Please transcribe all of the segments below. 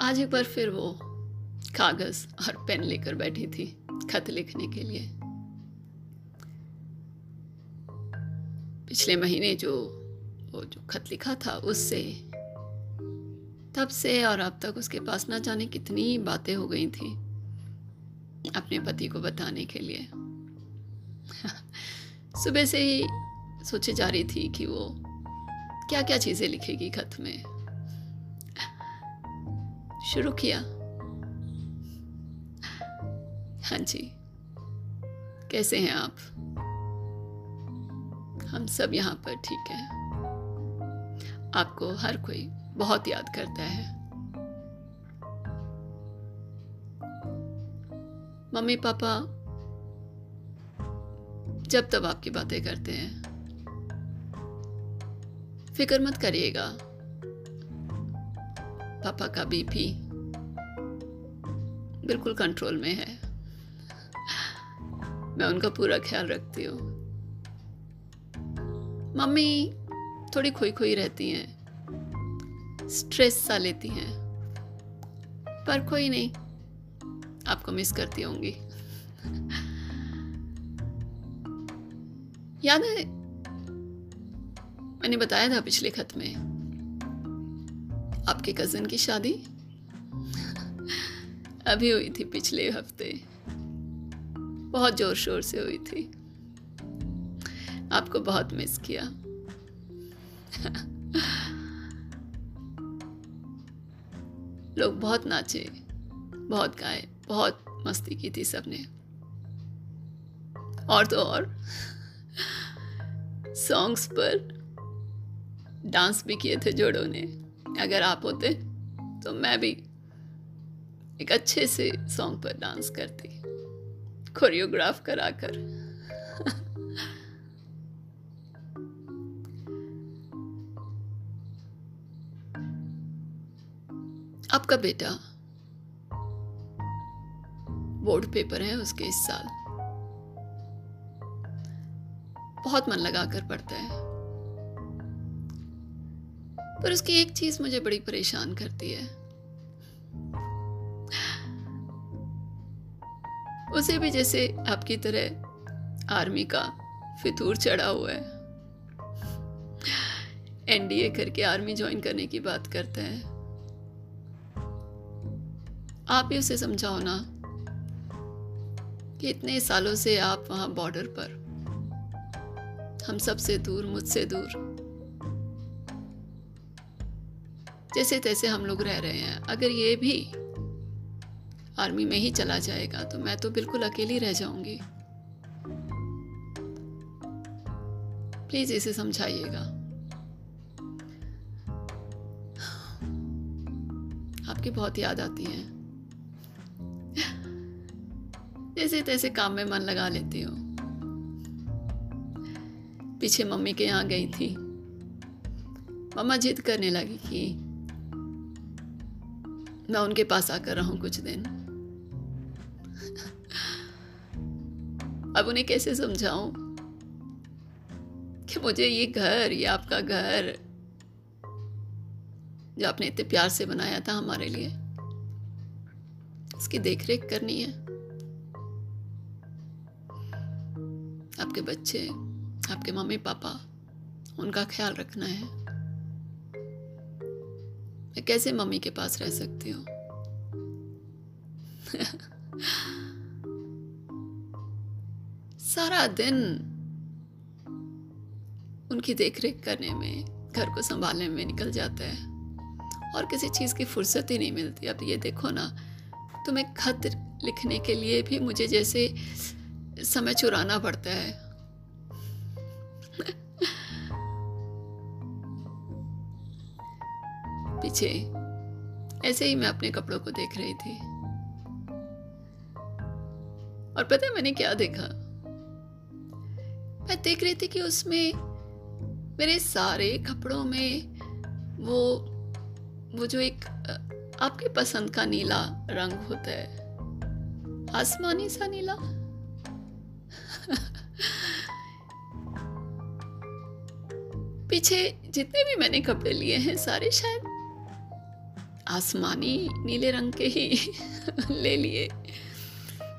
आज एक बार फिर वो कागज़ और पेन लेकर बैठी थी खत लिखने के लिए। पिछले महीने जो वो जो खत लिखा था, उससे, तब से और अब तक उसके पास ना जाने कितनी बातें हो गई थी अपने पति को बताने के लिए। सुबह से ही सोचे जा रही थी कि वो क्या क्या चीज़ें लिखेगी खत में। शुरू किया। हाँ जी। कैसे हैं आप? हम सब यहाँ पर ठीक हैं। आपको हर कोई बहुत याद करता है। मम्मी, पापा, जब तब आपकी बातें करते हैं। फ़िक्र मत करिएगा। पापा का बीपी बिल्कुल कंट्रोल में है। मैं उनका पूरा ख्याल रखती हूँ। मम्मी थोड़ी खोई खोई रहती हैं। स्ट्रेस सा लेती हैं। पर कोई नहीं, आपको मिस करती होंगी। याद है, मैंने बताया था पिछले खत में आपके कज़न की शादी? अभी हुई थी पिछले हफ़्ते। बहुत ज़ोर शोर से हुई थी। आपको बहुत मिस किया। लोग बहुत नाचे, बहुत गाए, बहुत मस्ती की थी सबने। और तो और। सॉन्ग्स पर डांस भी किए थे जोड़ों ने। अगर आप होते तो मैं भी एक अच्छे से सॉन्ग पर डांस करती कोरियोग्राफ कराकर। आपका बेटा बोर्ड पेपर है उसके इस साल। बहुत मन लगा कर पढ़ता है। पर उसकी एक चीज़ मुझे बड़ी परेशान करती है। उसे भी जैसे आपकी तरह आर्मी का फितूर चढ़ा हुआ है। एनडीए करके आर्मी ज्वाइन करने की बात करते हैं। आप ही उसे समझाओ ना कि इतने सालों से आप वहाँ बॉर्डर पर। हम सबसे दूर, मुझसे दूर। जैसे तैसे हम लोग रह रहे हैं। अगर ये भी आर्मी में ही चला जाएगा तो मैं तो बिल्कुल अकेली रह जाऊँगी। प्लीज़ इसे समझाइएगा। आपकी बहुत याद आती है। जैसे तैसे काम में मन लगा लेती हूँ। पीछे मम्मी के यहाँ गई थी। मम्मा जिद करने लगी कि मैं उनके पास आकर रहूँ कुछ दिन। अब उन्हें कैसे समझाऊं कि मुझे ये घर, ये आपका घर, जो आपने इतने प्यार से बनाया था हमारे लिए, इसकी देखरेख करनी है। आपके बच्चे, आपके मम्मी पापा उनका ख्याल रखना है। मैं कैसे मम्मी के पास रह सकती हूँ? सारा दिन उनकी देखरेख करने में, घर को संभालने में निकल जाता है। और किसी चीज़ की फुर्सत ही नहीं मिलती। अब ये देखो ना, तुम्हें खत लिखने के लिए भी मुझे जैसे समय चुराना पड़ता है। पीछे। ऐसे ही मैं अपने कपड़ों को देख रही थी। और पता है मैंने क्या देखा? मैं देख रही थी कि उसमें मेरे सारे कपड़ों में वो वो जो एक आपके पसंद का नीला रंग होता है। आसमानी सा नीला। पीछे जितने भी मैंने कपड़े लिए हैं, सारे शायद आसमानी नीले रंग के ही ले लिए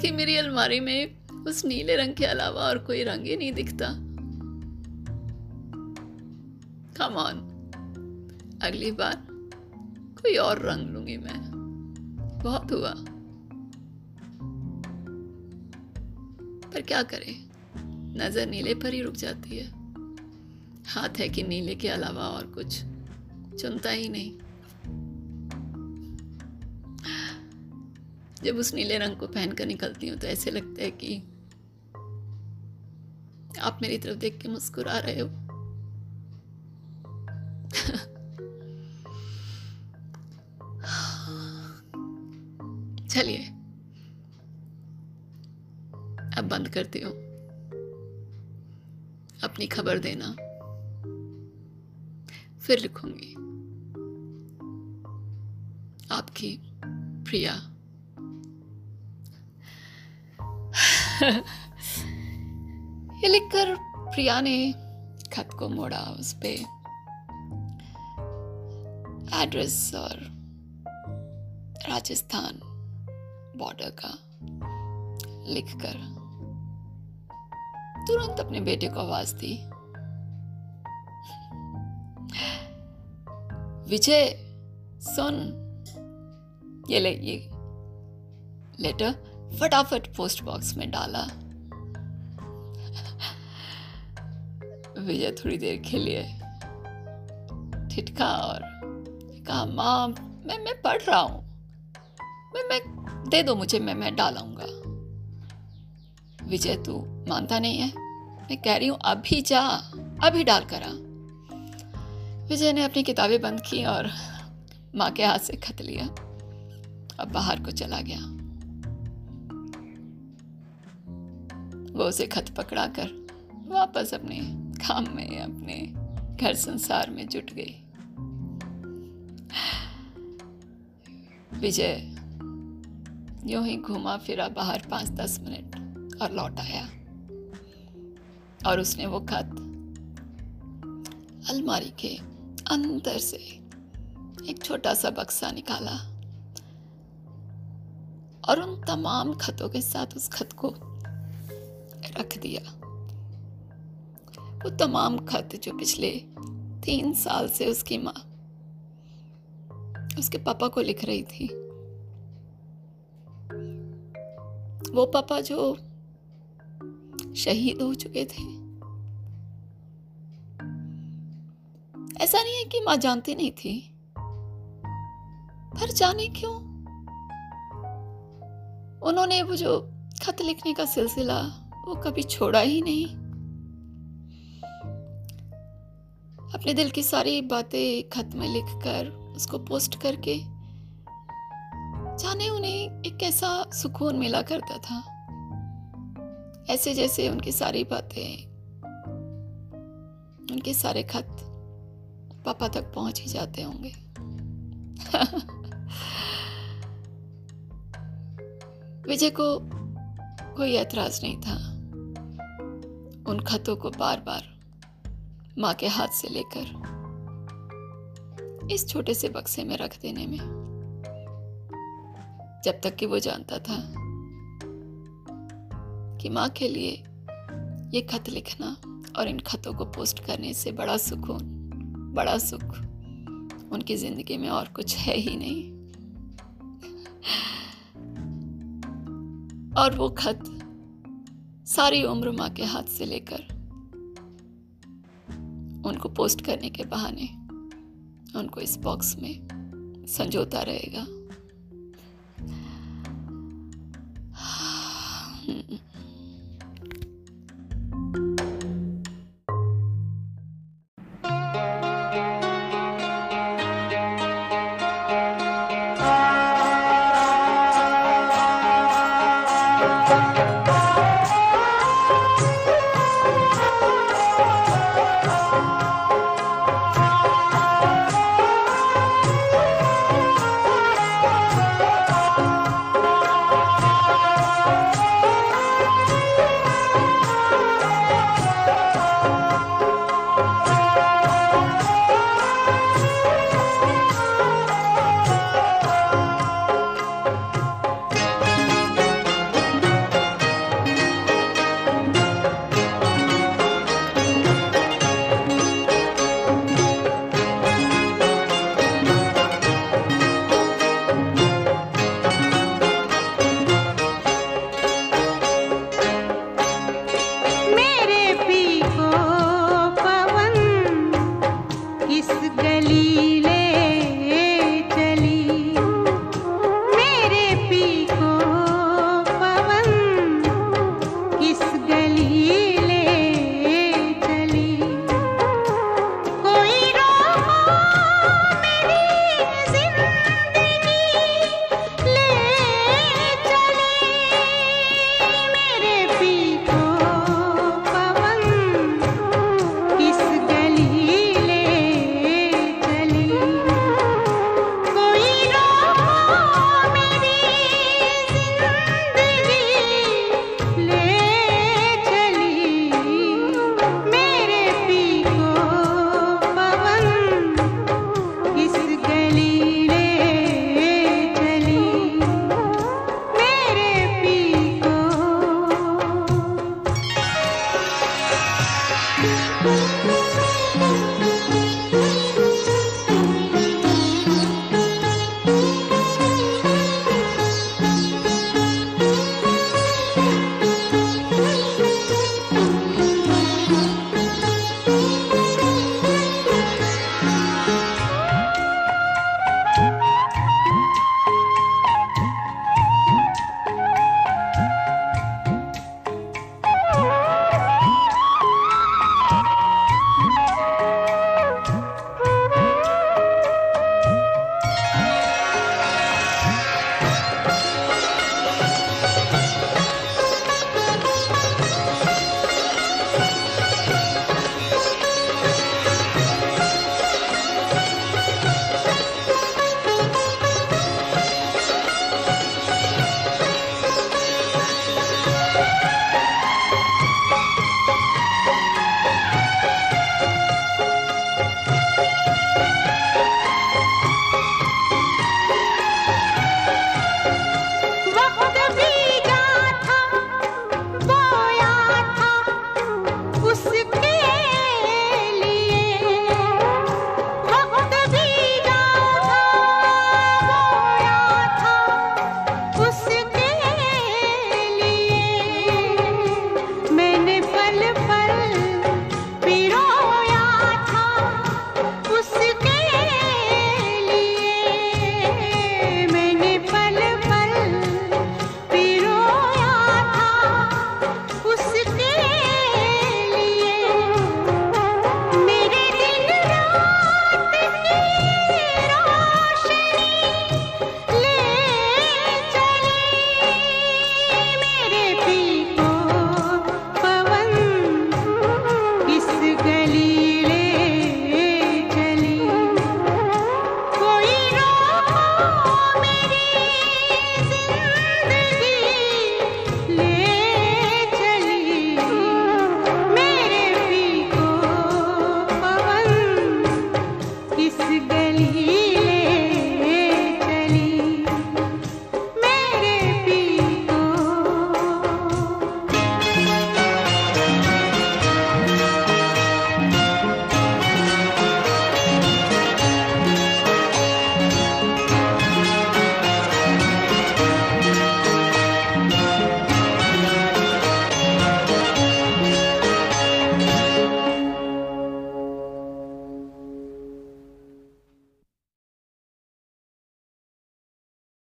कि मेरी अलमारी में उस नीले रंग के अलावा और कोई रंग ही नहीं दिखता। कम ऑन अगली बार कोई और रंग लूँगी मैं। बहुत हुआ। पर क्या करें? नज़र नीले पर ही रुक जाती है। हाथ है कि नीले के अलावा और कुछ। चुनता ही नहीं। जब उस नीले रंग को पहनकर निकलती हूँ तो ऐसे लगता है कि आप मेरी तरफ़ देख के मुस्कुरा रहे हो। चलिए, अब बंद करती हूँ। अपनी खबर देना। फिर लिखूँगी। आपकी प्रिया। ये लिखकर प्रिया ने खत को मोड़ा उस पे। एड्रेस और राजस्थान बॉर्डर का लिखकर तुरंत अपने बेटे को आवाज़ दी। विजय, सुन। ये ले, ये लेटर फटाफट पोस्ट बॉक्स में डाला। विजय थोड़ी देर के लिए ठिठका और कहा, माँ, मैं मैं पढ़ रहा हूँ। मैं मैं, दे दो मुझे, मैं मैं डालाऊँगा विजय, तू मानता नहीं है? मैं कह रही हूँ, अभी जा, अभी डाल कर। विजय ने अपनी किताबें बंद की और माँ के हाथ से खत लिया। अब बाहर को चला गया। वो उसे खत पकड़ा कर वापस अपने काम में, अपने घर संसार में जुट गई। विजय, यूँ ही घूमा फिरा बाहर पाँच दस मिनट और लौट आया। और उसने वो खत अलमारी के अंदर से एक छोटा सा बक्सा निकाला और उन तमाम खतों के साथ उस खत को रख दिया। वो तमाम खत जो पिछले तीन साल से उसकी माँ, उसके पापा को लिख रही थी, वो पापा जो शहीद हो चुके थे, ऐसा नहीं है कि माँ जानती नहीं थी, पर जाने क्यों? उन्होंने वो जो खत लिखने का सिलसिला वो कभी छोड़ा ही नहीं। अपने दिल की सारी बातें खत में लिख कर उसको पोस्ट करके, जाने उन्हें एक ऐसा सुकून मिला करता था। ऐसे जैसे उनकी सारी बातें, उनके सारे खत पापा तक पहुँच ही जाते होंगे। विजय को कोई ऐतराज नहीं था। उन खतों को बार बार माँ के हाथ से लेकर इस छोटे से बक्से में रख देने में। जब तक कि वो जानता था कि माँ के लिए ये खत लिखना और इन खतों को पोस्ट करने से बड़ा सुकून, बड़ा सुख उनकी ज़िंदगी में और कुछ है ही नहीं। और वो खत सारी उम्र माँ के हाथ से लेकर उनको पोस्ट करने के बहाने उनको इस बॉक्स में संजोता रहेगा।